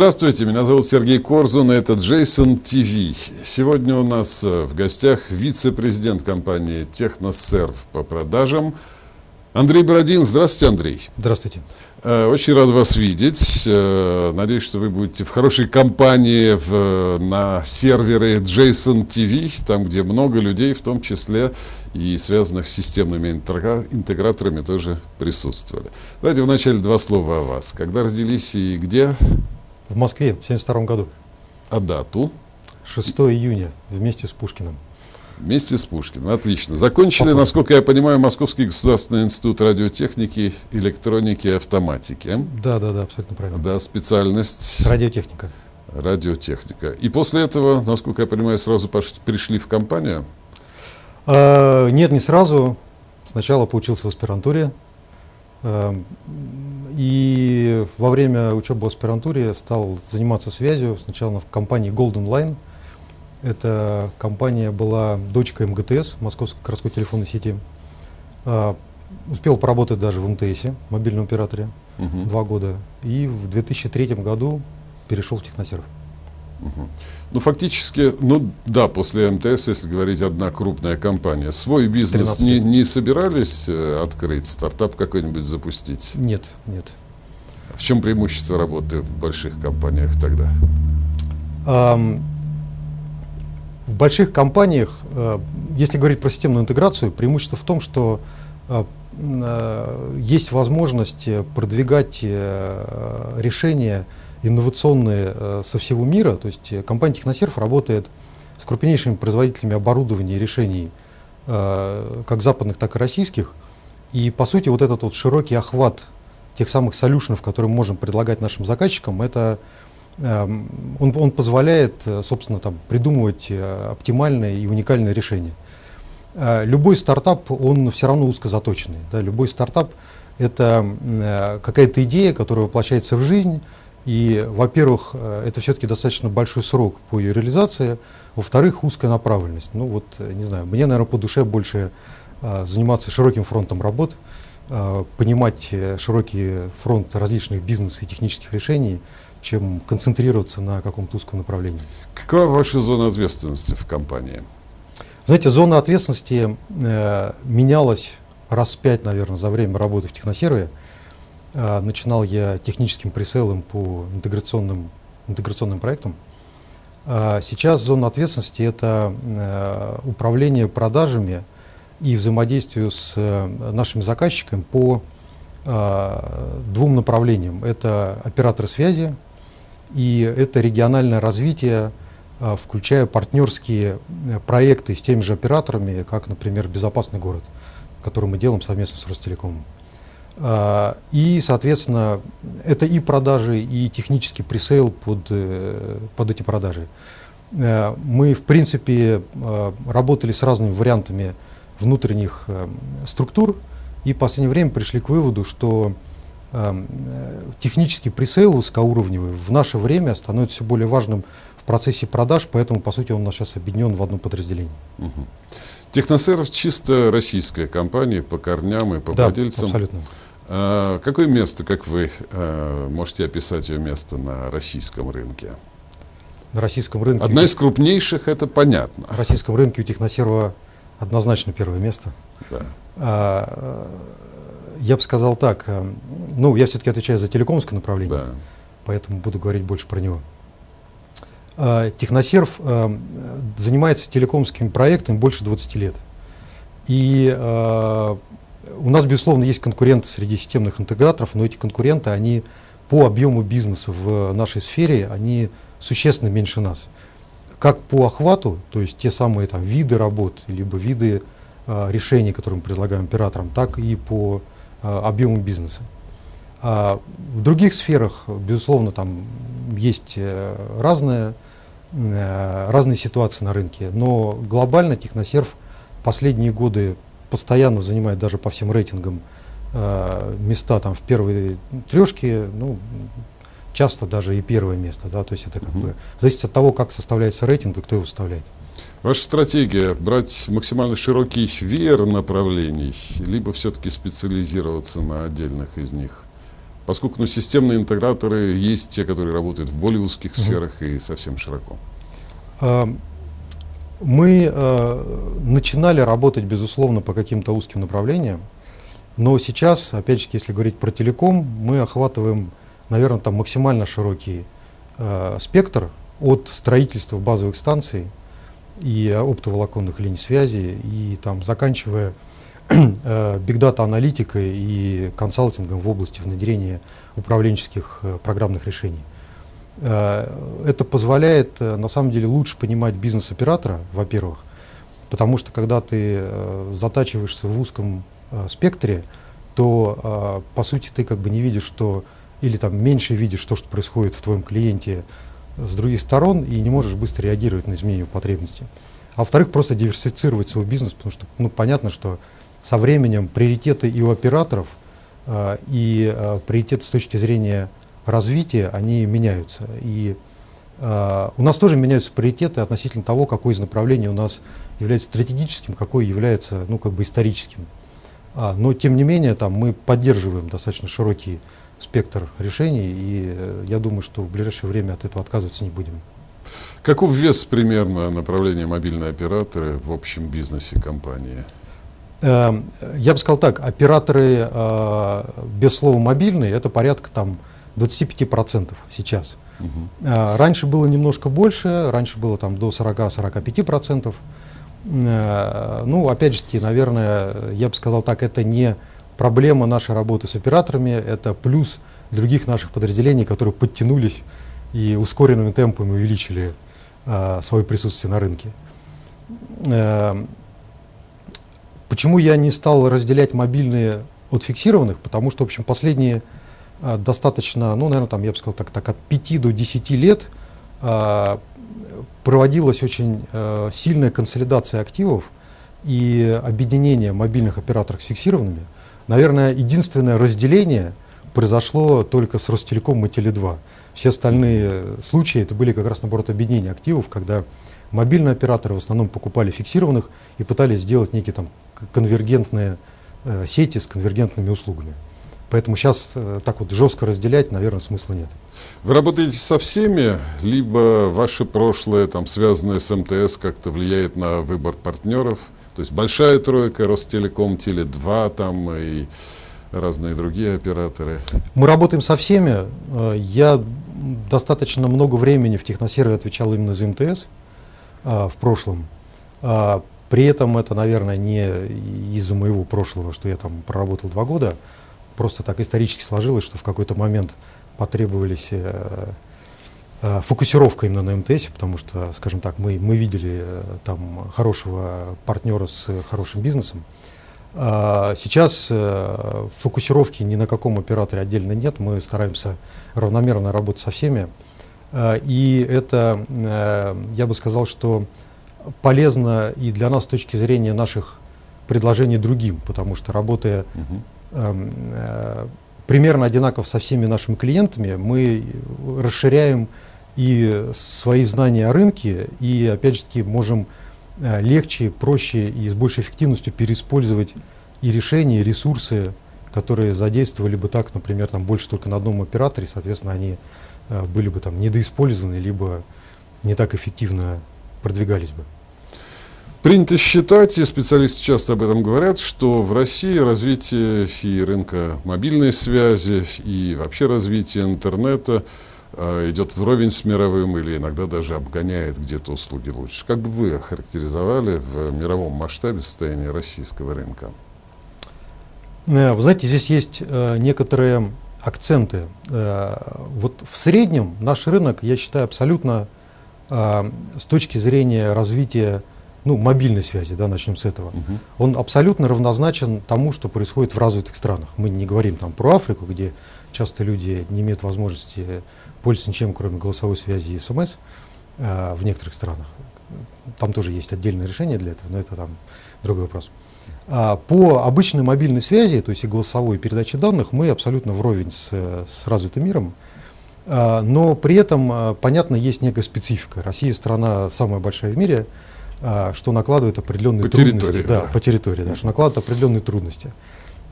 Здравствуйте, меня зовут Сергей Корзун, это Джейсон ТВ. Сегодня у нас э, в гостях вице-президент компании Техносерв по продажам Андрей Бородин. Здравствуйте, Андрей. Здравствуйте. Э, очень рад вас видеть. Э, надеюсь, что вы будете в хорошей компании в, на сервере Jason TV, там, где много людей, в том числе и связанных с системными интеграторами, тоже присутствовали. Давайте вначале два слова о вас. Когда родились и где? В Москве в 1972 году. А дату? 6 июня вместе с Пушкиным. Вместе с Пушкиным. Отлично. Закончили, Похоже. насколько я понимаю, Московский государственный институт радиотехники, электроники и автоматики. Да, да, да, абсолютно правильно. Да, специальность. Радиотехника. Радиотехника. И после этого, насколько я понимаю, сразу пришли в компанию? А, нет, не сразу. Сначала поучился в аспирантуре. И во время учебы в аспирантуре стал заниматься связью. Сначала в компании Golden Line. Эта компания была дочкой МГТС, Московской городской телефонной сети. А, успел поработать даже в МТС, мобильном операторе, угу. два года. И в 2003 году перешел в техносерв. Угу. Ну, фактически, ну да, после МТС, если говорить, одна крупная компания. Свой бизнес не, не собирались э, открыть, стартап какой-нибудь запустить? Нет, нет. В чем преимущество работы в больших компаниях тогда? Um, в больших компаниях, uh, если говорить про системную интеграцию, преимущество в том, что uh, есть возможность продвигать решения инновационные э, со всего мира. То есть э, компания Техносерв работает с крупнейшими производителями оборудования и решений, э, как западных, так и российских. И по сути вот этот вот широкий охват тех самых солюшенов, которые мы можем предлагать нашим заказчикам, это эм, он, он позволяет, собственно, там, придумывать оптимальные и уникальные решения. Любой стартап, он все равно узкозаточенный. Да? Любой стартап – это какая-то идея, которая воплощается в жизнь, и, во-первых, э, это все-таки достаточно большой срок по ее реализации. Во-вторых, узкая направленность. Ну вот, э, не знаю, мне, наверное, по душе больше а, заниматься широким фронтом работ, понимать широкий фронт различных бизнес и технических решений, чем концентрироваться на каком-то узком направлении. Какова ваша зона ответственности в компании? Знаете, зона ответственности э, менялась раз пять, наверное, за время работы в техносерве. А, начинал я техническим пресейлом по интеграционным, интеграционным проектам. А, сейчас зона ответственности – это э, управление продажами и взаимодействие с э, нашими заказчиками по а, двум направлениям. Это операторы связи и это региональное развитие, включая партнерские э, проекты с теми же операторами, как, например, «Безопасный город», который мы делаем совместно с Ростелекомом. А, и, соответственно, это и продажи, и технический пресейл под, э, под эти продажи. Э, мы, в принципе, э, работали с разными вариантами внутренних структур, и в последнее время пришли к выводу, что технический пресейл высокоуровневый в наше время становится все более важным в процессе продаж, поэтому, по сути, он у нас сейчас объединен в одном подразделении. Угу. Техносерв чисто российская компания по корням и по да, владельцам. абсолютно. А, какое место, как вы а, можете описать ее место на российском рынке? На российском рынке. Одна из крупнейших, это понятно. На российском рынке у Техносерва однозначно первое место. Да. А, я бы сказал так, ну, я все-таки отвечаю за телекомское направление, да. поэтому буду говорить больше про него. А, Техносерв а, занимается телекомскими проектами больше 20 лет. И у нас, безусловно, есть конкуренты среди системных интеграторов, но эти конкуренты, они по объему бизнеса в нашей сфере, они существенно меньше нас. Как по охвату, то есть те самые там, виды работ, либо виды а, решений, которые мы предлагаем операторам, так и по а, объему бизнеса. А в других сферах, безусловно, там есть э, разные, э, разные ситуации на рынке, но глобально Техносерв последние годы постоянно занимает даже по всем рейтингам э, места там в первой трешке, ну, часто даже и первое место, да, то есть это как угу. бы зависит от того, как составляется рейтинг и кто его составляет. Ваша стратегия брать максимально широкий веер направлений, либо все-таки специализироваться на отдельных из них? поскольку ну, системные интеграторы есть те, которые работают в более узких сферах и совсем широко. Мы начинали работать, безусловно, по каким-то узким направлениям, но сейчас, опять же, если говорить про телеком, мы охватываем, наверное, там максимально широкий э, спектр от строительства базовых станций и оптоволоконных линий связи, и там заканчивая бигдата аналитикой и консалтингом в области внедрения управленческих э, программных решений. Э, это позволяет э, на самом деле лучше понимать бизнес-оператора, во-первых, потому что когда ты э, затачиваешься в узком спектре, то по сути ты как бы не видишь, что или там меньше видишь то, что происходит в твоем клиенте с других сторон и не можешь быстро реагировать на изменения потребностей. А во-вторых, просто диверсифицировать свой бизнес, потому что ну, понятно, что со временем приоритеты и у операторов, и приоритеты с точки зрения развития, они меняются. И э, у нас тоже меняются приоритеты относительно того, какое из направлений у нас является стратегическим, какое является ну, как бы историческим. А, но тем не менее там, мы поддерживаем достаточно широкий спектр решений, и э, я думаю, что в ближайшее время от этого отказываться не будем. Каков вес примерно направления мобильные операторы в общем бизнесе компании? Эм, я бы сказал так, операторы э, без слова мобильные это порядка там 25% сейчас. Угу. Раньше было немножко больше, раньше было там до 40-45%. Э, ну, опять же таки, наверное, я бы сказал так, это не проблема нашей работы с операторами, это плюс других наших подразделений, которые подтянулись и ускоренными темпами увеличили а, свое присутствие на рынке. А, почему я не стал разделять мобильные от фиксированных? Потому что, в общем, последние а, достаточно, ну, наверное, там, я бы сказал так, так от 5 до 10 лет а, проводилась очень э, сильная консолидация активов и объединение мобильных операторов с фиксированными. Наверное, единственное разделение произошло только с Ростелеком и Теле2. Все остальные случаи это были как раз наоборот объединения активов, когда мобильные операторы в основном покупали фиксированных и пытались сделать некие там конвергентные э, сети с конвергентными услугами. Поэтому сейчас э, так вот жестко разделять, наверное, смысла нет. Вы работаете со всеми, либо ваше прошлое, там, связанное с МТС, как-то влияет на выбор партнеров? То есть большая тройка, Ростелеком, Теле2 там и разные другие операторы. Мы работаем со всеми. Э, я достаточно много времени в техносерве отвечал именно за МТС а, в прошлом. А, при этом это, наверное, не из-за моего прошлого, что я там проработал два года, просто так исторически сложилось, что в какой-то момент потребовались э, э, фокусировка именно на МТС, потому что, скажем так, мы, мы видели э, там хорошего партнера с хорошим бизнесом. А сейчас фокусировки ни на каком операторе отдельно нет, мы стараемся равномерно работать со всеми. И это, я бы сказал, что полезно и для нас с точки зрения наших предложений другим, потому что работая угу примерно одинаков со всеми нашими клиентами, мы расширяем и свои знания о рынке, и опять же таки можем э, легче, проще и с большей эффективностью переиспользовать и решения, и ресурсы, которые задействовали бы так, например, там больше только на одном операторе, соответственно, они э, были бы там недоиспользованы, либо не так эффективно продвигались бы. Принято считать, и специалисты часто об этом говорят, что в России развитие и рынка мобильной связи, и вообще развитие интернета э, идет вровень с мировым или иногда даже обгоняет где-то услуги лучше. Как бы вы охарактеризовали в мировом масштабе состояние российского рынка? Э, вы знаете, здесь есть э, некоторые акценты. Вот в среднем наш рынок, я считаю, абсолютно с точки зрения развития ну, мобильной связи, да, начнем с этого, угу. он абсолютно равнозначен тому, что происходит в развитых странах. Мы не говорим там про Африку, где часто люди не имеют возможности пользоваться ничем, кроме голосовой связи и смс а, в некоторых странах. Там тоже есть отдельное решение для этого, но это там другой вопрос. А, по обычной мобильной связи, то есть и голосовой передаче данных, мы абсолютно вровень с, с развитым миром. А, но при этом, а, понятно, есть некая специфика. Россия страна самая большая в мире, что накладывает определенные по трудности. Территории, да, да. По территории, да, что накладывает определенные трудности.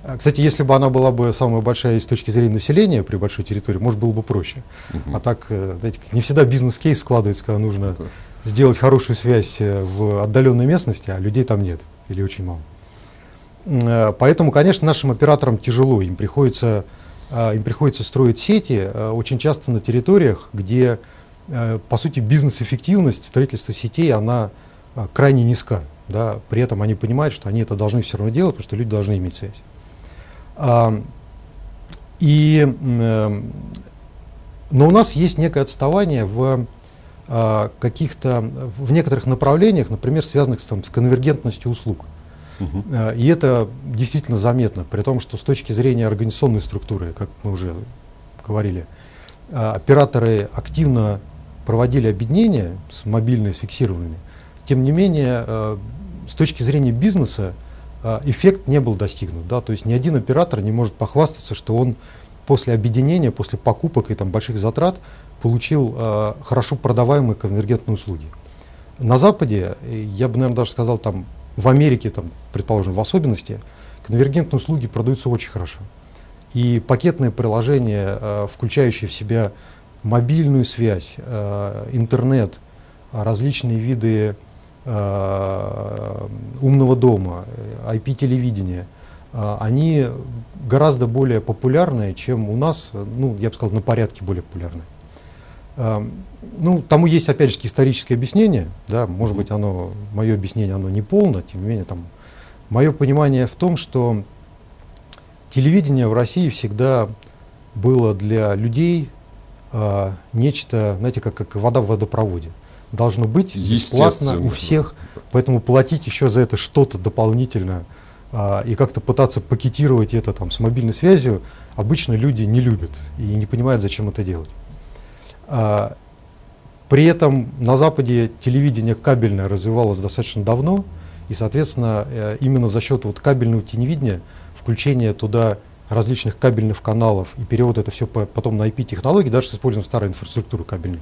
А, кстати, если бы она была бы самая большая с точки зрения населения при большой территории, может, было бы проще. Угу. А так, э, знаете, не всегда бизнес-кейс складывается, когда нужно да. сделать хорошую связь э, в отдаленной местности, а людей там нет или очень мало. Э, поэтому, конечно, нашим операторам тяжело. Им приходится, им приходится строить сети очень часто на территориях, где, по сути, бизнес-эффективность строительства сетей, она крайне низка. Да? При этом они понимают, что они это должны все равно делать, потому что люди должны иметь связь. И, эм, но у нас есть некое отставание в а, каких-то, в некоторых направлениях, например, связанных с, там, с конвергентностью услуг. Угу. И это действительно заметно, при том, что с точки зрения организационной структуры, как мы уже говорили, а, операторы активно проводили объединения с мобильными, с фиксированными. Тем не менее, э, с точки зрения бизнеса, а, эффект не был достигнут. Да? То есть ни один оператор не может похвастаться, что он после объединения, после покупок и там, больших затрат получил э, хорошо продаваемые конвергентные услуги. На Западе, я бы, наверное, даже сказал, там, в Америке, там, предположим, в особенности, конвергентные услуги продаются очень хорошо. И пакетные приложения, э, включающие в себя мобильную связь, э, интернет, различные виды Э, умного дома, IP-телевидения, э, они гораздо более популярны, чем у нас, ну, я бы сказал, на порядке более популярны. Э, ну, тому есть, опять же, историческое объяснение, да, может быть, оно, мое объяснение, оно не полно, тем не менее, там, мое понимание в том, что телевидение в России всегда было для людей э, нечто, знаете, как, как вода в водопроводе должно быть бесплатно у всех, поэтому платить еще за это что-то дополнительно а, и как-то пытаться пакетировать это там с мобильной связью обычно люди не любят и не понимают, зачем это делать. А, при этом на Западе телевидение кабельное развивалось достаточно давно, и, соответственно, э, именно за счет вот кабельного телевидения, включения туда различных кабельных каналов и перевод это все потом на IP-технологии, даже с использованием старой инфраструктуры кабельной,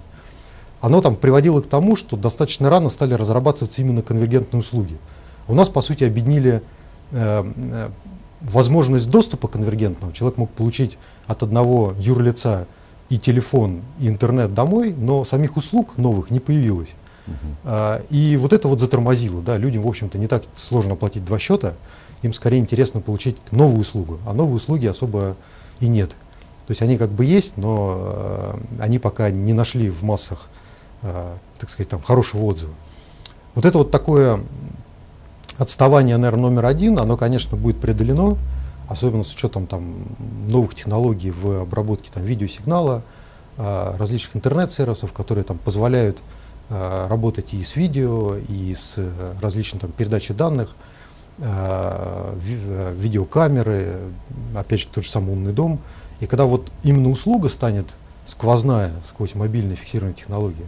оно там приводило к тому, что достаточно рано стали разрабатываться именно конвергентные услуги. У нас, по сути, объединили э, э, возможность доступа конвергентного. Человек мог получить от одного юрлица и телефон, и интернет домой, но самих услуг новых не появилось. -huh. а, и вот это вот затормозило. Да, людям, в общем-то, не так сложно оплатить два счета, им скорее интересно получить новую услугу, а новые услуги особо и нет. То есть они как бы есть, но э, они пока не нашли в массах так сказать, там, хорошего отзыва. Вот это вот такое отставание, наверное, номер один, оно, конечно, будет преодолено, особенно с учетом там, новых технологий в обработке там, видеосигнала, э, различных интернет-сервисов, которые там, позволяют э, работать и с видео, и с различной там, передачей данных, видеокамеры, опять же, тот же самый умный дом. И когда вот именно услуга станет сквозная сквозь мобильные фиксированные технологии,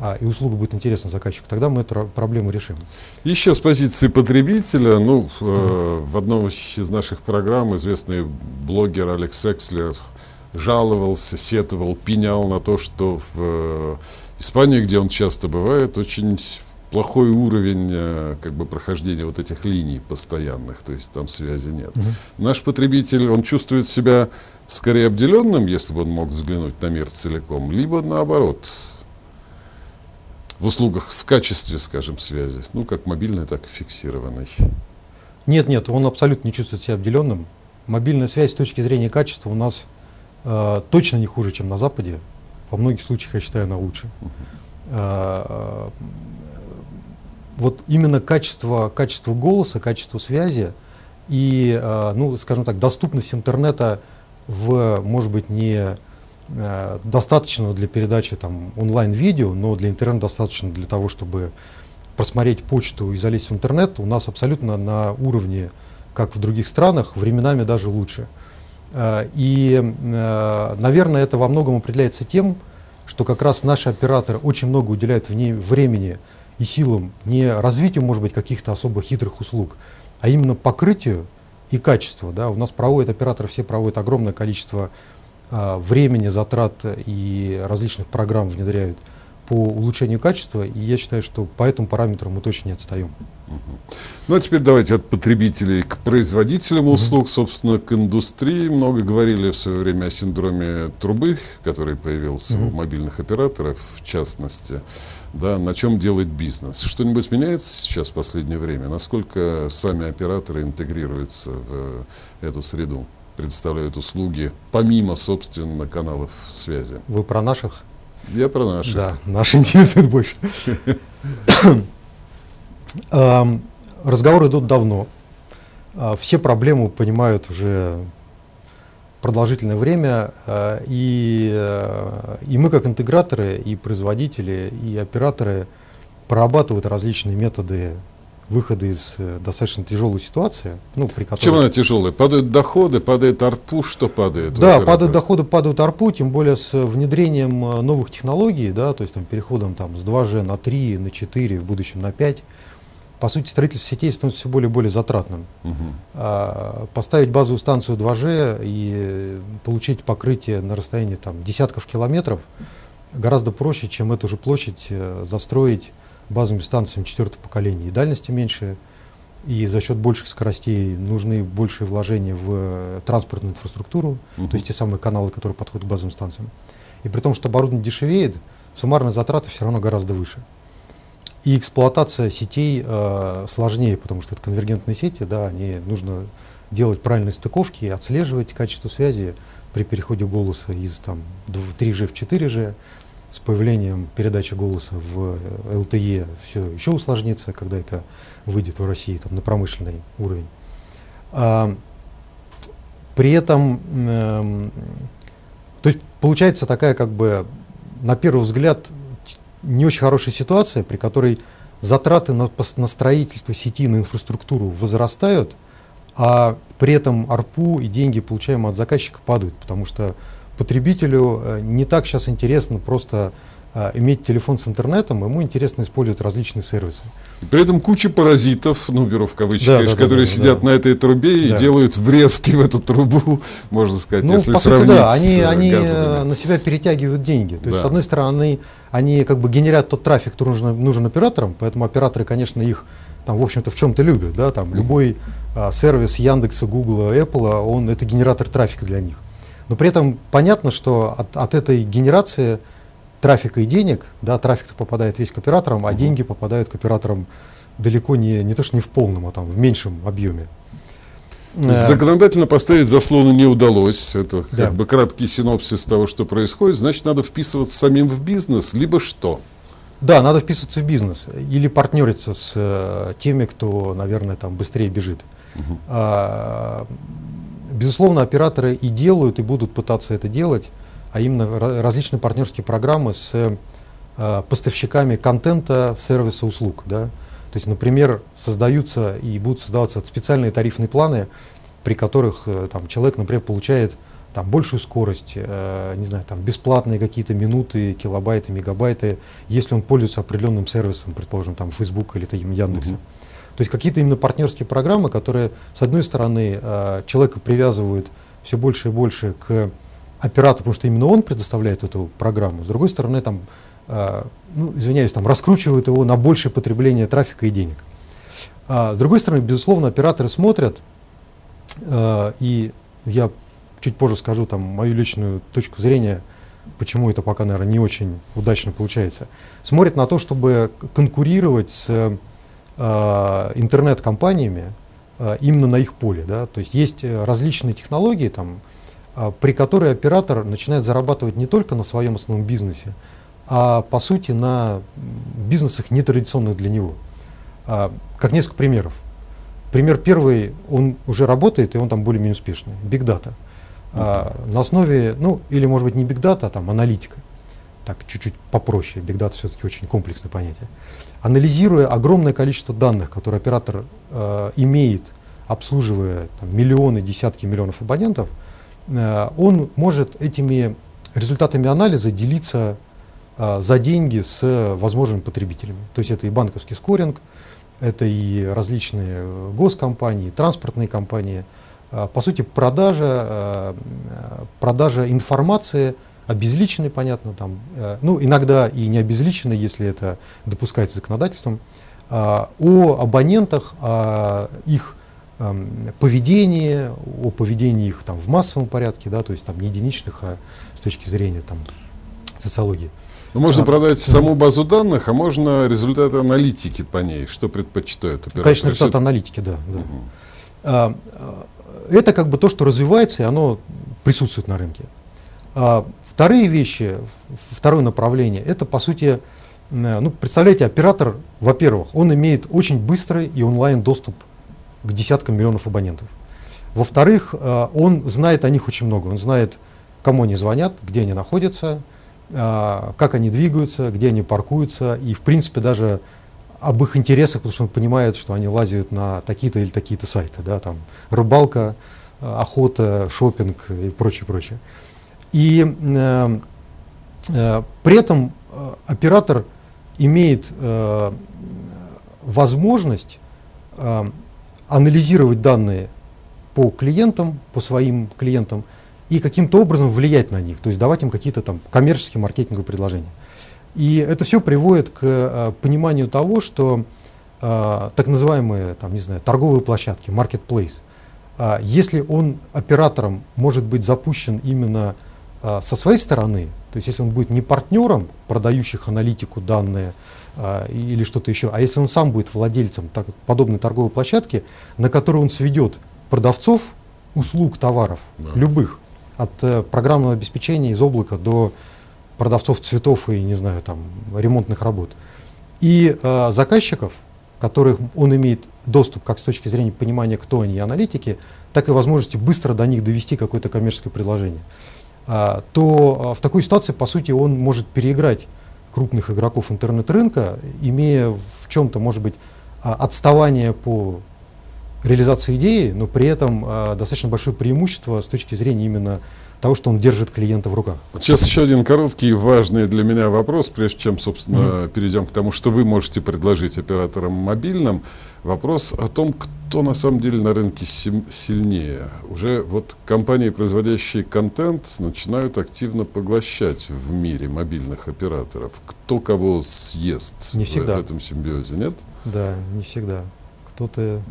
а, и услуга будет интересна заказчику, тогда мы эту проблему решим. Еще с позиции потребителя, ну, э, в одном из наших программ известный блогер Алекс Экслер жаловался, сетовал, пенял на то, что в э, Испании, где он часто бывает, очень плохой уровень э, как бы прохождения вот этих линий постоянных, то есть там связи нет. Угу. Наш потребитель, он чувствует себя скорее обделенным, если бы он мог взглянуть на мир целиком, либо наоборот, в услугах в качестве, скажем, связи, ну, как мобильной, так и фиксированной? Нет, нет, он абсолютно не чувствует себя обделенным. Мобильная связь с точки зрения качества у нас э, точно не хуже, чем на Западе. Во многих случаях, я считаю, она лучше. -huh. э, вот именно качество, качество голоса, качество связи и, э, ну, скажем так, доступность интернета в, может быть, не Э, достаточно для передачи там, онлайн-видео, но для интернета достаточно для того, чтобы просмотреть почту и залезть в интернет, у нас абсолютно на уровне, как в других странах, временами даже лучше. Э, и, э, наверное, это во многом определяется тем, что как раз наши операторы очень много уделяют в ней времени и силам не развитию, может быть, каких-то особо хитрых услуг, а именно покрытию и качеству. Да. У нас проводят операторы, все проводят огромное количество времени, затрат и различных программ внедряют по улучшению качества, и я считаю, что по этому параметру мы точно не отстаем. Ну а теперь давайте от потребителей к производителям услуг, собственно, к индустрии. Много говорили в свое время о синдроме трубы, который появился у мобильных операторов, в частности. Да, на чем делать бизнес? Что-нибудь меняется сейчас в последнее время? Насколько сами операторы интегрируются в эту среду, представляют услуги помимо, собственно, каналов связи? Вы про наших? Я про наших. Да, наши интересуют больше. Эм, разговоры идут давно. Э, все проблемы понимают уже продолжительное время. Э, и, э, и мы, как интеграторы, и производители, и операторы прорабатывают различные методы выхода из достаточно тяжелой ситуации. Ну, при которой... Чем она тяжелая? Падают доходы, падает арпу, что падает? Да, падают доходы, падают арпу, тем более с внедрением новых технологий, да, то есть там, переходом там, с 2G на 3, на 4, в будущем на 5 по сути, строительство сетей становится все более и более затратным. Угу. А, поставить базовую станцию 2G и получить покрытие на расстоянии там, десятков километров гораздо проще, чем эту же площадь э, застроить базовыми станциями четвертого поколения. И дальности меньше, и за счет больших скоростей нужны большие вложения в э, транспортную инфраструктуру, угу. то есть те самые каналы, которые подходят к базовым станциям. И при том, что оборудование дешевеет, суммарные затраты все равно гораздо выше. И эксплуатация сетей э, сложнее, потому что это конвергентные сети, да, они нужно делать правильные стыковки, отслеживать качество связи при переходе голоса из там, 3G в 4G. С появлением передачи голоса в LTE все еще усложнится, когда это выйдет в России там, на промышленный уровень. А, при этом, э, то есть получается такая как бы на первый взгляд не очень хорошая ситуация, при которой затраты на, на строительство сети, на инфраструктуру возрастают, а при этом АРПУ и деньги, получаемые от заказчика, падают, потому что потребителю э, не так сейчас интересно просто а, иметь телефон с интернетом, ему интересно использовать различные сервисы. И при этом куча паразитов, ну, беру в кавычки, да, конечно, да, которые да, сидят да. на этой трубе да. и делают врезки в эту трубу, можно сказать, ну, если по сравнить сути, да, они, с они газовыми. на себя перетягивают деньги. То да. есть, с одной стороны, они как бы генерят тот трафик, который нужен, нужен операторам, поэтому операторы, конечно, их там, в общем-то, в чем-то любят, да, там, любой а, сервис Яндекса, Гугла, Apple, он, это генератор трафика для них. Но при этом понятно, что от, от этой генерации трафика и денег, да, трафик попадает весь к операторам, а угу. деньги попадают к операторам далеко не, не то что не в полном, а там в меньшем объеме. Э, законодательно поставить заслоны не удалось. Это да. как бы краткий синопсис того, что происходит. Значит, надо вписываться самим в бизнес, либо что? Да, надо вписываться в бизнес или партнериться с э, теми, кто, наверное, там быстрее бежит. Угу. А, безусловно, операторы и делают, и будут пытаться это делать а именно различные партнерские программы с э, поставщиками контента, сервиса, услуг. Да? То есть, например, создаются и будут создаваться специальные тарифные планы, при которых э, там, человек, например, получает там, большую скорость, э, не знаю, там, бесплатные какие-то минуты, килобайты, мегабайты, если он пользуется определенным сервисом, предположим, там, Facebook или там, Яндекса. Mm-hmm. То есть какие-то именно партнерские программы, которые, с одной стороны, э, человека привязывают все больше и больше к оператор, потому что именно он предоставляет эту программу. С другой стороны, там, э, ну, извиняюсь, там, раскручивают его на большее потребление трафика и денег. А, с другой стороны, безусловно, операторы смотрят, э, и я чуть позже скажу там мою личную точку зрения, почему это пока, наверное, не очень удачно получается. Смотрят на то, чтобы конкурировать с интернет-компаниями э, именно на их поле. Да? То есть есть различные технологии, там, при которой оператор начинает зарабатывать не только на своем основном бизнесе, а по сути на бизнесах нетрадиционных для него. Как несколько примеров. Пример первый, он уже работает, и он там более-менее успешный. Big Data. Uh-huh. На основе, ну, или может быть не Big Data, а там аналитика. Так, чуть-чуть попроще. Big Data все-таки очень комплексное понятие. Анализируя огромное количество данных, которые оператор э, имеет, обслуживая там, миллионы, десятки миллионов абонентов, Э, он может этими результатами анализа делиться э, за деньги с возможными потребителями. То есть это и банковский скоринг, это и различные э, госкомпании, транспортные компании. По сути, продажа, продажа информации, обезличенный, понятно, там, ну, иногда и не обезличенный, если это допускается законодательством, о абонентах, о их эм, поведении, о поведении их там, в массовом порядке, да, то есть там не единичных, а с точки зрения там, социологии. Ну, можно а, продать саму базу данных, а можно результаты аналитики по ней. Что предпочитают операторы? Конечно, результаты аналитики, да. да. Угу. А, это как бы то, что развивается, и оно присутствует на рынке. А, вторые вещи, второе направление, это по сути, ну, представляете, оператор, во-первых, он имеет очень быстрый и онлайн доступ к десяткам миллионов абонентов. Во-вторых, а, он знает о них очень много. Он знает, кому они звонят, где они находятся, а, как они двигаются, где они паркуются, и в принципе даже об их интересах, потому что он понимает, что они лазят на такие-то или такие-то сайты, да, там рыбалка, охота, шопинг и прочее, прочее. И э, э, при этом э, оператор имеет э, возможность э, анализировать данные по клиентам, по своим клиентам, и каким-то образом влиять на них, то есть давать им какие-то там коммерческие маркетинговые предложения. И это все приводит к э, пониманию того, что э, так называемые там, не знаю, торговые площадки, marketplace, э, если он оператором может быть запущен именно э, со своей стороны, то есть если он будет не партнером, продающих аналитику данные э, или что-то еще, а если он сам будет владельцем так, подобной торговой площадки, на которой он сведет продавцов услуг, товаров, да. любых, от э, программного обеспечения из облака до продавцов цветов и, не знаю, там, ремонтных работ. И э, заказчиков, которых он имеет доступ как с точки зрения понимания, кто они, и аналитики, так и возможности быстро до них довести какое-то коммерческое предложение, а, то а, в такой ситуации, по сути, он может переиграть крупных игроков интернет-рынка, имея в чем-то, может быть, а, отставание по реализации идеи, но при этом достаточно большое преимущество с точки зрения именно того, что он держит клиента в руках. Сейчас еще один короткий важный для меня вопрос, прежде чем, собственно, mm-hmm. перейдем к тому, что вы можете предложить операторам мобильным. Вопрос о том, кто на самом деле на рынке сильнее. Уже вот компании, производящие контент, начинают активно поглощать в мире мобильных операторов. Кто кого съест не всегда. в этом симбиозе, нет? Да, не всегда. Кто-то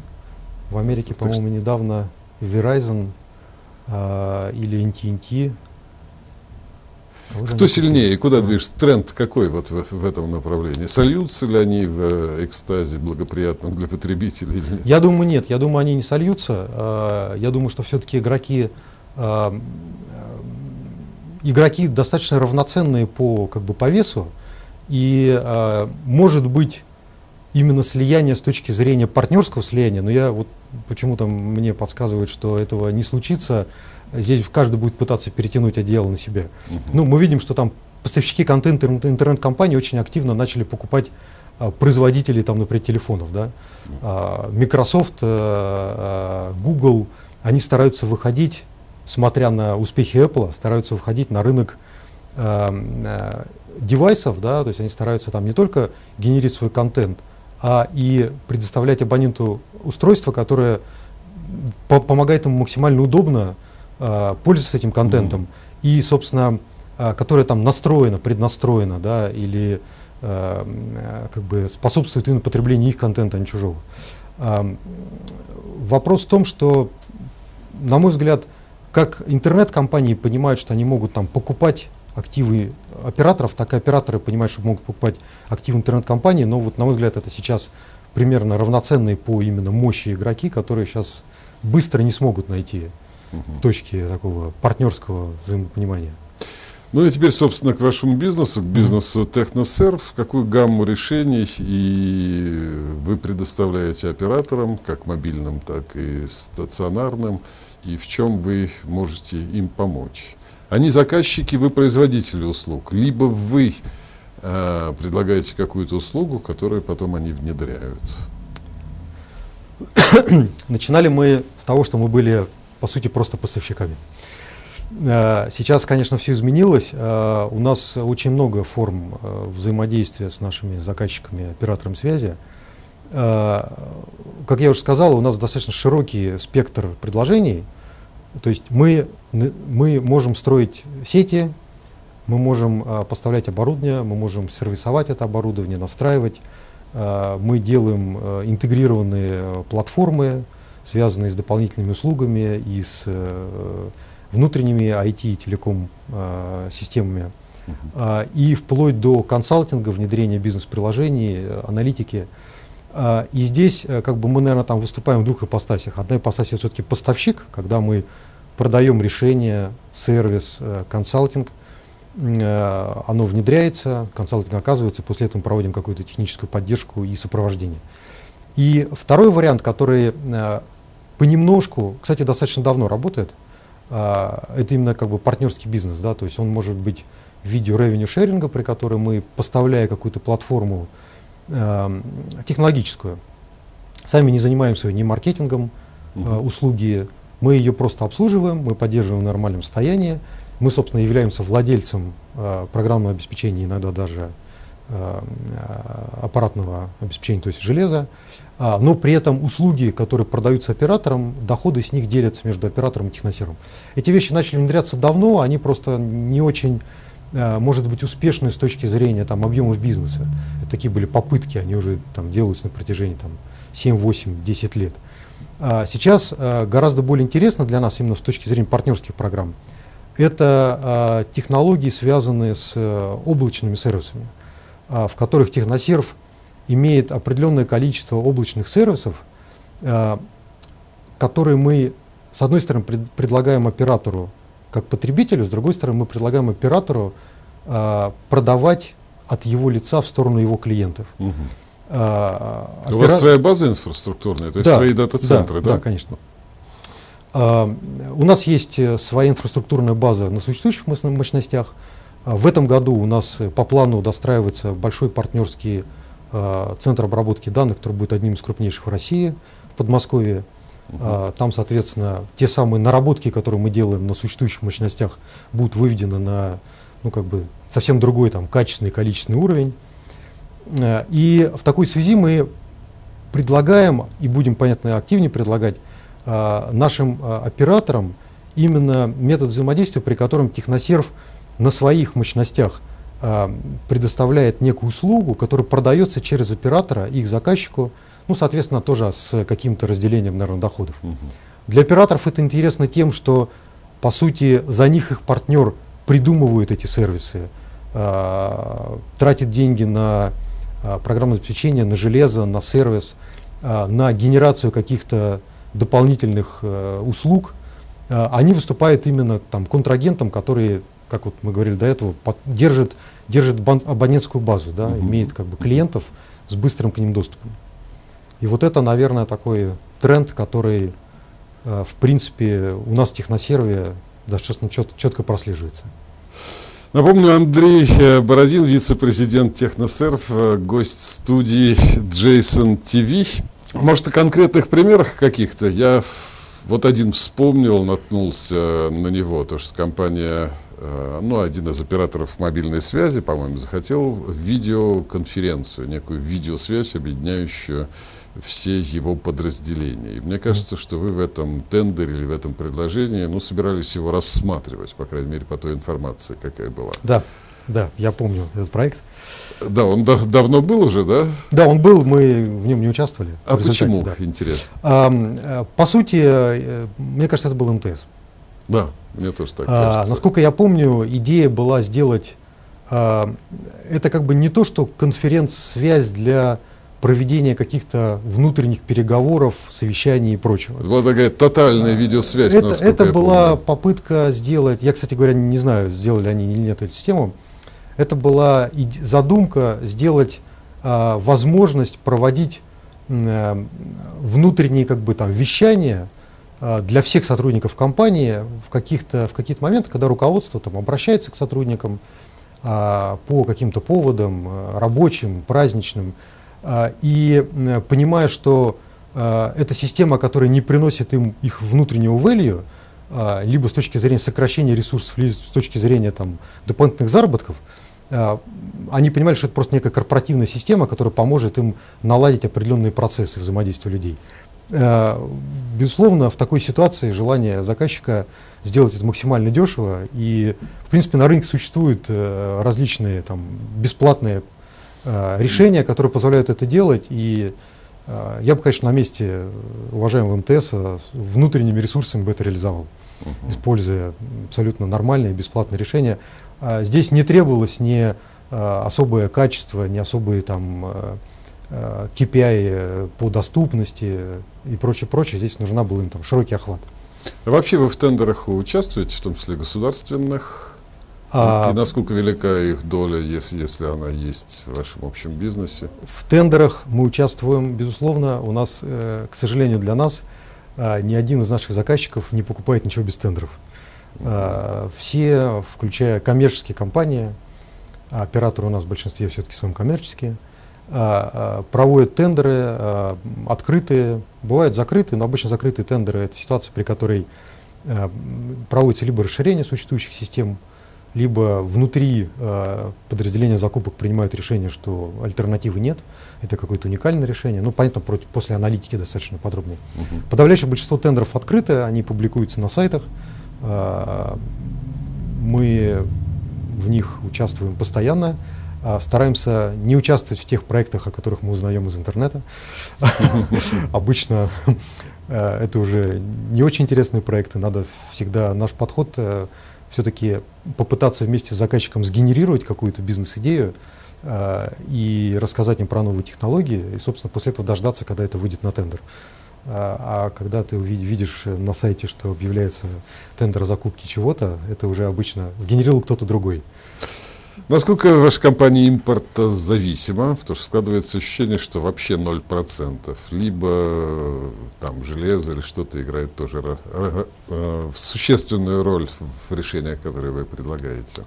в Америке, по-моему, недавно Verizon а, или NT&T. Кто сильнее и куда движется? Тренд какой вот в, в этом направлении? Сольются ли они в э, экстазе благоприятном для потребителей или нет? Я думаю, нет. Я думаю, они не сольются. А, я думаю, что все-таки игроки а, игроки достаточно равноценные по, как бы, по весу. И может быть именно слияние с точки зрения партнерского слияния, но я вот почему-то мне подсказывают, что этого не случится. Здесь каждый будет пытаться перетянуть одеяло на себя. Uh-huh. Ну, мы видим, что там поставщики контента интернет-компаний очень активно начали покупать а, производителей, там, например, телефонов. Да? А, Microsoft, а, Google, они стараются выходить, смотря на успехи Apple, стараются выходить на рынок а, а, девайсов, да, то есть они стараются там не только генерить свой контент, а и предоставлять абоненту устройство, которое по помогает ему максимально удобно э, пользоваться этим контентом mm и, собственно, э, которое там настроено, преднастроено, да, или э, как бы способствует именно потреблению их контента, а не чужого. Э, вопрос в том, что, на мой взгляд, как интернет-компании понимают, что они могут там покупать активы операторов, так и операторы понимают, что могут покупать активы интернет-компании, но вот, на мой взгляд, это сейчас примерно равноценные по именно мощи игроки, которые сейчас быстро не смогут найти угу. точки такого партнерского взаимопонимания. Ну и теперь, собственно, к вашему бизнесу, к бизнесу Техносерв. Какую гамму решений и вы предоставляете операторам, как мобильным, так и стационарным, и в чем вы можете им помочь? Они заказчики, вы производители услуг, либо вы э, предлагаете какую-то услугу, которую потом они внедряют. Начинали мы с того, что мы были, по сути, просто поставщиками. Э, сейчас, конечно, все изменилось. Э, у нас очень много форм э, взаимодействия с нашими заказчиками, операторами связи. Как я уже сказал, у нас достаточно широкий спектр предложений – то есть мы, мы можем строить сети, мы можем э, поставлять оборудование, мы можем сервисовать это оборудование, настраивать. Э, мы делаем э, интегрированные платформы, связанные с дополнительными услугами и с э, внутренними IT и телеком системами. Uh-huh. И вплоть до консалтинга, внедрения бизнес-приложений, аналитики. И здесь как бы мы, наверное, там выступаем в двух ипостасях. Одна ипостась все-таки поставщик, когда мы продаем решение, сервис, консалтинг. Оно внедряется, консалтинг оказывается, после этого мы проводим какую-то техническую поддержку и сопровождение. И второй вариант, который понемножку, кстати, достаточно давно работает. А, это именно как бы партнерский бизнес, да, то есть он может быть в виде revenue шеринга, при котором мы, поставляя какую-то платформу э, технологическую, сами не занимаемся ни маркетингом э, услуги, мы ее просто обслуживаем, мы поддерживаем в нормальном состоянии, мы, собственно, являемся владельцем э, программного обеспечения, иногда даже э, аппаратного обеспечения, то есть железа. А, но при этом услуги, которые продаются операторам, доходы с них делятся между оператором и техносервом. Эти вещи начали внедряться давно, они просто не очень, может быть, успешны с точки зрения там, объемов бизнеса. Это такие были попытки, они уже там, делаются на протяжении там, 7, 8, 10 лет. А сейчас гораздо более интересно для нас именно с точки зрения партнерских программ. Это технологии, связанные с э, облачными сервисами, в которых техносерв – имеет определенное количество облачных сервисов, э, которые мы, с одной стороны, пред, предлагаем оператору как потребителю, с другой стороны, мы предлагаем оператору э, продавать от его лица в сторону его клиентов. Угу. А, опера... У вас своя база инфраструктурная, то есть да, свои дата-центры, да? Да, конечно. А, у нас есть своя инфраструктурная база на существующих мощностях. В этом году у нас по плану достраивается большой партнерский Э, центр обработки данных, который будет одним из крупнейших в России, в Подмосковье. Угу. Там, соответственно, те самые наработки, которые мы делаем на существующих мощностях, будут выведены на ну, как бы совсем другой там, качественный, количественный уровень. Э, и в такой связи мы предлагаем, и будем, понятно, активнее предлагать нашим операторам именно метод взаимодействия, при котором техносерв на своих мощностях а, предоставляет некую услугу, которая продается через оператора их заказчику, ну, соответственно, тоже с каким-то разделением, наверное, доходов. Угу. Для операторов это интересно тем, что, по сути, за них их партнер придумывает эти сервисы, э, тратит деньги на э, программное обеспечение, на железо, на сервис, э, на генерацию каких-то дополнительных э, услуг. Э, они выступают именно там, контрагентом, который как вот мы говорили до этого, под, держит, держит бан, абонентскую базу, да, угу. имеет как бы клиентов с быстрым к ним доступом. И вот это, наверное, такой тренд, который, э, в принципе, у нас в техносерве достаточно чет, четко прослеживается. Напомню, Андрей э, Бородин, вице-президент Техносерв, э, гость студии Джейсон ТВ. Может, о конкретных примерах каких-то? Я вот один вспомнил, наткнулся на него, то что компания ну, один из операторов мобильной связи, по-моему, захотел видеоконференцию, некую видеосвязь, объединяющую все его подразделения. И мне кажется, что вы в этом тендере или в этом предложении, ну, собирались его рассматривать, по крайней мере, по той информации, какая была. Да, да, я помню этот проект. Да, он да, давно был уже, да? Да, он был, мы в нем не участвовали. А почему, да. интересно? А, по сути, э, мне кажется, это был МТС. Да, мне тоже так а, кажется. Насколько я помню, идея была сделать, а, это как бы не то, что конференц-связь для проведения каких-то внутренних переговоров, совещаний и прочего. Это была такая тотальная видеосвязь, Это, это была помню. попытка сделать, я, кстати говоря, не знаю, сделали они или нет эту систему, это была задумка сделать а, возможность проводить а, внутренние как бы там вещания а, для всех сотрудников компании в каких-то в какие-то моменты, когда руководство там обращается к сотрудникам а, по каким-то поводам а, рабочим, праздничным, и а, понимая, что а, это система, которая не приносит им их внутреннего value, а, либо с точки зрения сокращения ресурсов, либо с точки зрения там, дополнительных заработков, они понимали, что это просто некая корпоративная система, которая поможет им наладить определенные процессы взаимодействия людей. Безусловно, в такой ситуации желание заказчика сделать это максимально дешево. И, в принципе, на рынке существуют э, различные там, бесплатные решения, которые позволяют это делать. И э, я бы, конечно, на месте уважаемого МТС внутренними ресурсами бы это реализовал, uh-huh. используя абсолютно нормальные бесплатные решения. А здесь не требовалось ни особое качество, ни особые там KPI по доступности и прочее, прочее. Здесь нужна была им там широкий охват. А вообще вы в тендерах участвуете, в том числе государственных? А, и насколько велика их доля, если, если она есть в вашем общем бизнесе? В тендерах мы участвуем, безусловно. У нас, э, к сожалению для нас, э, ни один из наших заказчиков не покупает ничего без тендеров. Э, все, включая коммерческие компании, а операторы у нас в большинстве все-таки своем коммерческие, проводят тендеры открытые, бывают закрытые, но обычно закрытые тендеры это ситуация, при которой проводится либо расширение существующих систем, либо внутри подразделения закупок принимают решение, что альтернативы нет, это какое-то уникальное решение. Ну, понятно, после аналитики достаточно подробнее. Угу. Подавляющее большинство тендеров открыты, они публикуются на сайтах. Мы в них участвуем постоянно. А, стараемся не участвовать в тех проектах, о которых мы узнаем из интернета. Обычно э, это уже не очень интересные проекты. Надо всегда наш подход э, все-таки попытаться вместе с заказчиком сгенерировать какую-то бизнес-идею э, и рассказать им про новые технологии, и, собственно, после этого дождаться, когда это выйдет на тендер. А когда ты видишь на сайте, что объявляется тендер о закупке чего-то, это уже обычно сгенерировал кто-то другой. Насколько ваша компания импортозависима? Потому что складывается ощущение, что вообще 0%. Либо там железо или что-то играет тоже э, существенную роль в решениях, которые вы предлагаете.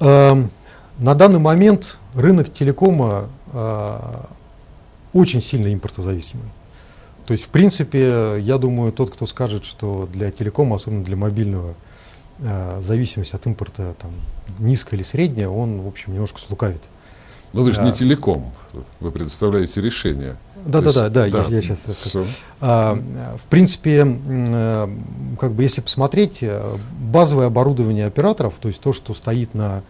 Эм, на данный момент рынок телекома э, очень сильно импортозависимый. То есть, в принципе, я думаю, тот, кто скажет, что для телекома, особенно для мобильного, э, зависимость от импорта там, низкая или средняя, он, в общем, немножко слукавит. Но вы же а, не телеком, вы предоставляете решение. Да, да, да, да, я, я сейчас расскажу. А, в принципе, э, как бы если посмотреть, э, базовое оборудование операторов, то есть то, что стоит на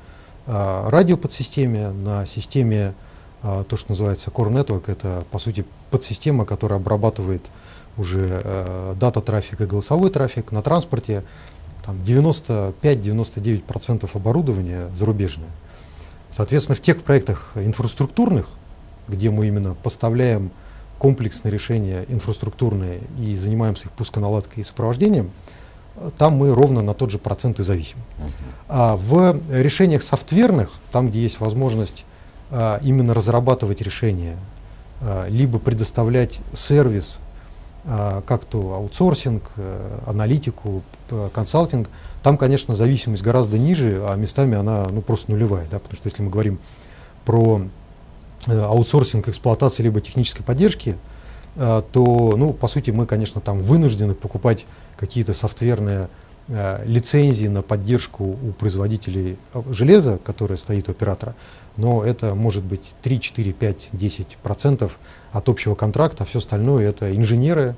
а, радиоподсистеме, на системе, а, то, что называется Core Network, это, по сути, подсистема, которая обрабатывает уже э, дата-трафик и голосовой трафик на транспорте, 95-99% оборудования зарубежное. Соответственно, в тех проектах инфраструктурных, где мы именно поставляем комплексные решения инфраструктурные и занимаемся их пусконаладкой и сопровождением, там мы ровно на тот же процент и зависим. А в решениях софтверных, там, где есть возможность а, именно разрабатывать решения, а, либо предоставлять сервис а, как то аутсорсинг, э, аналитику, консалтинг, там, конечно, зависимость гораздо ниже, а местами она ну, просто нулевая, да, потому что если мы говорим про э, аутсорсинг эксплуатации либо технической поддержки, э, то, ну, по сути, мы, конечно, там вынуждены покупать какие-то софтверные лицензии на поддержку у производителей железа, которое стоит у оператора, но это может быть 3, 4, 5, 10 процентов от общего контракта, а все остальное это инженеры,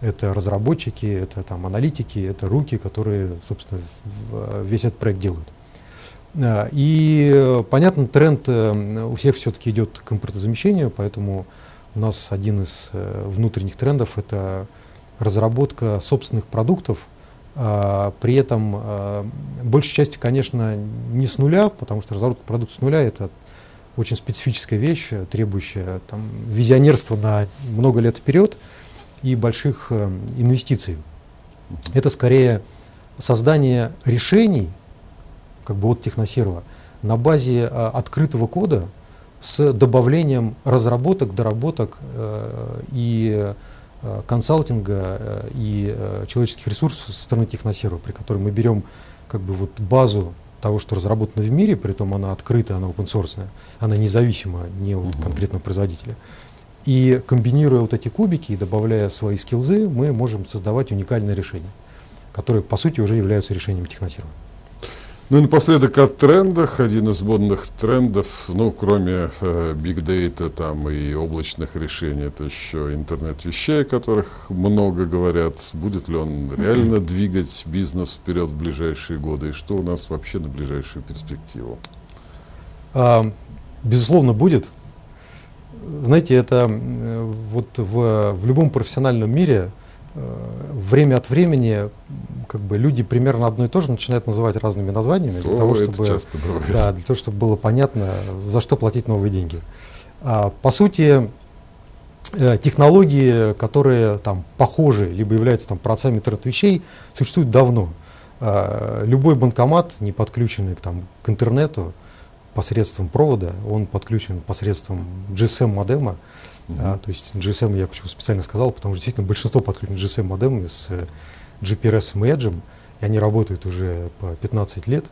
это разработчики, это там аналитики, это руки, которые, собственно, весь этот проект делают. А, и, понятно, тренд э, у всех все-таки идет к импортозамещению, поэтому у нас один из э, внутренних трендов – это разработка собственных продуктов, при этом большей частью, конечно, не с нуля, потому что разработка продукта с нуля – это очень специфическая вещь, требующая там, визионерства на много лет вперед и больших э, инвестиций. Это скорее создание решений, как бы от техносерва, на базе э, открытого кода с добавлением разработок, доработок э, и консалтинга и человеческих ресурсов со стороны техносерва, при котором мы берем как бы вот базу того, что разработано в мире, при этом она открытая, она open source, она независима не от uh-huh. конкретного производителя. И комбинируя вот эти кубики и добавляя свои скилзы, мы можем создавать уникальные решения, которые по сути уже являются решением техносерва. Ну и напоследок о трендах. Один из модных трендов, ну, кроме э, big data там и облачных решений, это еще интернет вещей, о которых много говорят. Будет ли он реально двигать бизнес вперед в ближайшие годы? И что у нас вообще на ближайшую перспективу? А, безусловно, будет. Знаете, это вот в, в любом профессиональном мире Э, время от времени как бы люди примерно одно и то же начинают называть разными названиями для О, того, чтобы, да, для того, чтобы было понятно, за что платить новые деньги. А, по сути, э, технологии, которые там похожи, либо являются там процессами интернет-вещей, существуют давно. А, любой банкомат, не подключенный там, к интернету посредством провода, он подключен посредством GSM-модема, а, то есть GSM я почему специально сказал, потому что действительно большинство подключено GSM модемами с э, GPRS и Edge, и они работают уже по 15 лет.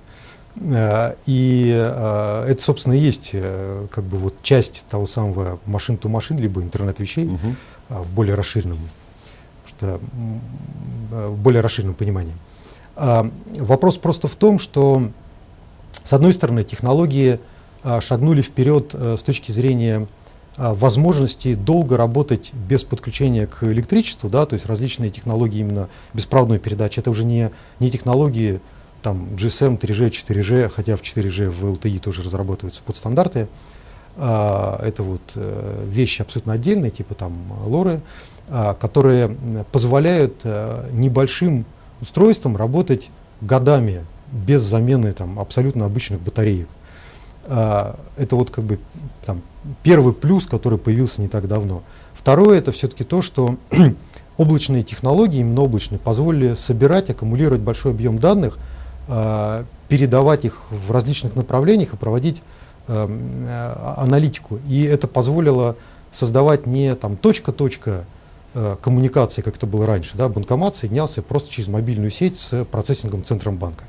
А, и а, это, собственно, и есть э, как бы вот часть того самого машин-то-машин, либо интернет вещей угу. в более расширенном, что, в более расширенном понимании. Вопрос просто в том, что, с одной стороны, технологии шагнули вперед э, с точки зрения а, возможности долго работать без подключения к электричеству, да, то есть различные технологии именно беспроводной передачи. Это уже не, не технологии там, GSM, 3G, 4G, хотя в 4G в LTE тоже разрабатываются подстандарты. А, это вот э, вещи абсолютно отдельные, типа там лоры, а, которые позволяют а, небольшим устройствам работать годами без замены там, абсолютно обычных батареек. А, это вот как бы там, первый плюс, который появился не так давно. Второе это все-таки то, что облачные технологии, именно облачные, позволили собирать, аккумулировать большой объем данных, а, передавать их в различных направлениях и проводить а, аналитику. И это позволило создавать не там точка-точка коммуникации, как это было раньше. Да? Банкомат соединялся просто через мобильную сеть с процессингом центром банка.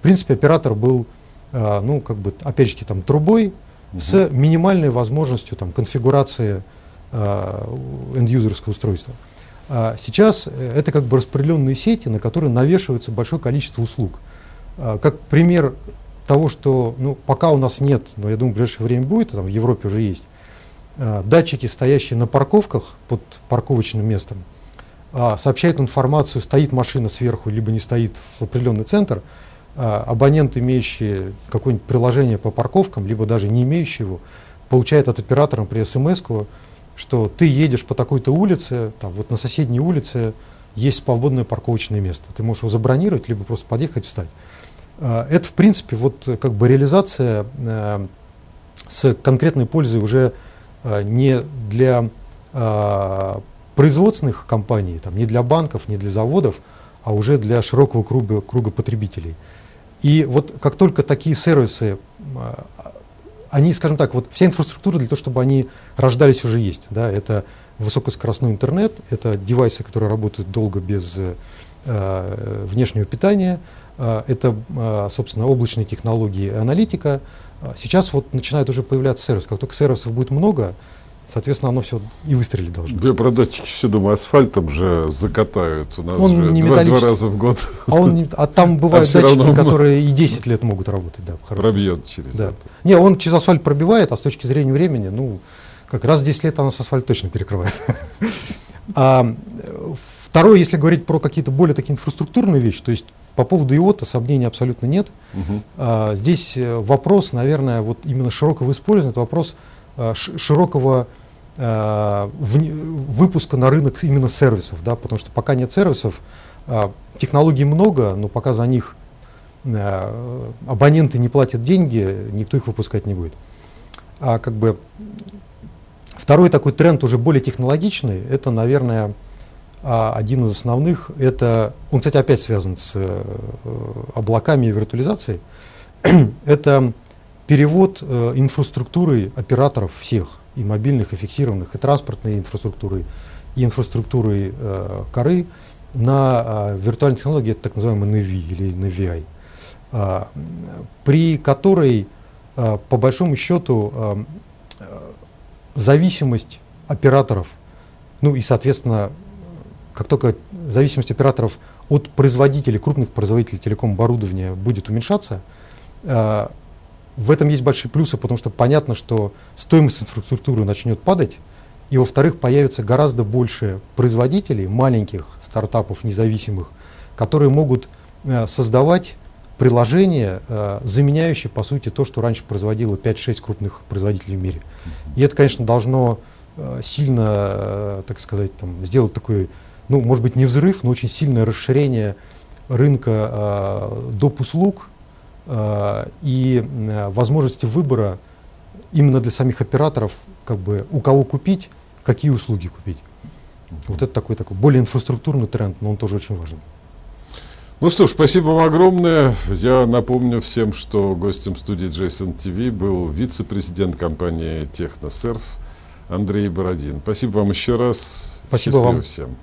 В принципе, оператор был а, ну, как бы, опять же, там, трубой с минимальной возможностью там, конфигурации а, энд-юзерского устройства. А сейчас э, это как бы распределенные сети, на которые навешивается большое количество услуг. А, как пример того, что ну, пока у нас нет, но я думаю, в ближайшее время будет, там в Европе уже есть, а, датчики, стоящие на парковках под парковочным местом, а, сообщают информацию, стоит машина сверху, либо не стоит в определенный центр, абонент, имеющий какое-нибудь приложение по парковкам, либо даже не имеющий его, получает от оператора при смс что ты едешь по такой-то улице, там, вот на соседней улице есть свободное парковочное место. Ты можешь его забронировать, либо просто подъехать, встать. А, это, в принципе, вот как бы реализация э, с конкретной пользой уже э, не для э, производственных компаний, там, не для банков, не для заводов, а уже для широкого круга, круга потребителей. И вот как только такие сервисы, а, они, скажем так, вот вся инфраструктура для того, чтобы они рождались, уже есть. Да, это высокоскоростной интернет, это девайсы, которые работают долго без э, внешнего питания, э, это, э, собственно, облачные технологии аналитика. Сейчас вот начинает уже появляться сервис. Как только сервисов будет много, Соответственно, оно все и выстрелить должно. Да, про датчики все, думаю, асфальтом же закатают. У нас он же не два, два раза в год. А, он не, а там бывают а датчики, равно... которые и 10 лет могут работать. Да, Пробьет через да. это. Не, он через асфальт пробивает, а с точки зрения времени, ну, как раз 10 лет оно с асфальт точно перекрывает. А, второе, если говорить про какие-то более такие инфраструктурные вещи, то есть по поводу ИОТа сомнений абсолютно нет. Угу. А, здесь э, вопрос, наверное, вот именно широкого использования, это вопрос а, широкого Э, выпуска на рынок именно сервисов, да, потому что пока нет сервисов, э, технологий много, но пока за них э, абоненты не платят деньги, никто их выпускать не будет. А как бы второй такой тренд уже более технологичный, это, наверное, один из основных, это, он, кстати, опять связан с облаками и виртуализацией, это перевод инфраструктуры операторов всех и мобильных, и фиксированных, и транспортной инфраструктуры, и инфраструктуры э, коры на э, виртуальной технологии, это так называемый NVI или NVI, э, при которой, э, по большому счету, э, зависимость операторов, ну и, соответственно, как только зависимость операторов от производителей, крупных производителей телеком оборудования будет уменьшаться, А, в этом есть большие плюсы, потому что понятно, что стоимость инфраструктуры начнет падать, и, во-вторых, появится гораздо больше производителей, маленьких стартапов независимых, которые могут э, создавать приложения, э, заменяющие, по сути, то, что раньше производило 5-6 крупных производителей в мире. И это, конечно, должно э, сильно, так сказать, там, сделать такой, ну, может быть, не взрыв, но очень сильное расширение рынка доп. услуг и возможности выбора именно для самих операторов, как бы у кого купить, какие услуги купить. Вот это такой, такой более инфраструктурный тренд, но он тоже очень важен. Ну что ж, спасибо вам огромное. Я напомню всем, что гостем студии Jason TV был вице-президент компании Техносерв Андрей Бородин. Спасибо вам еще раз. Спасибо Счастливо вам. всем.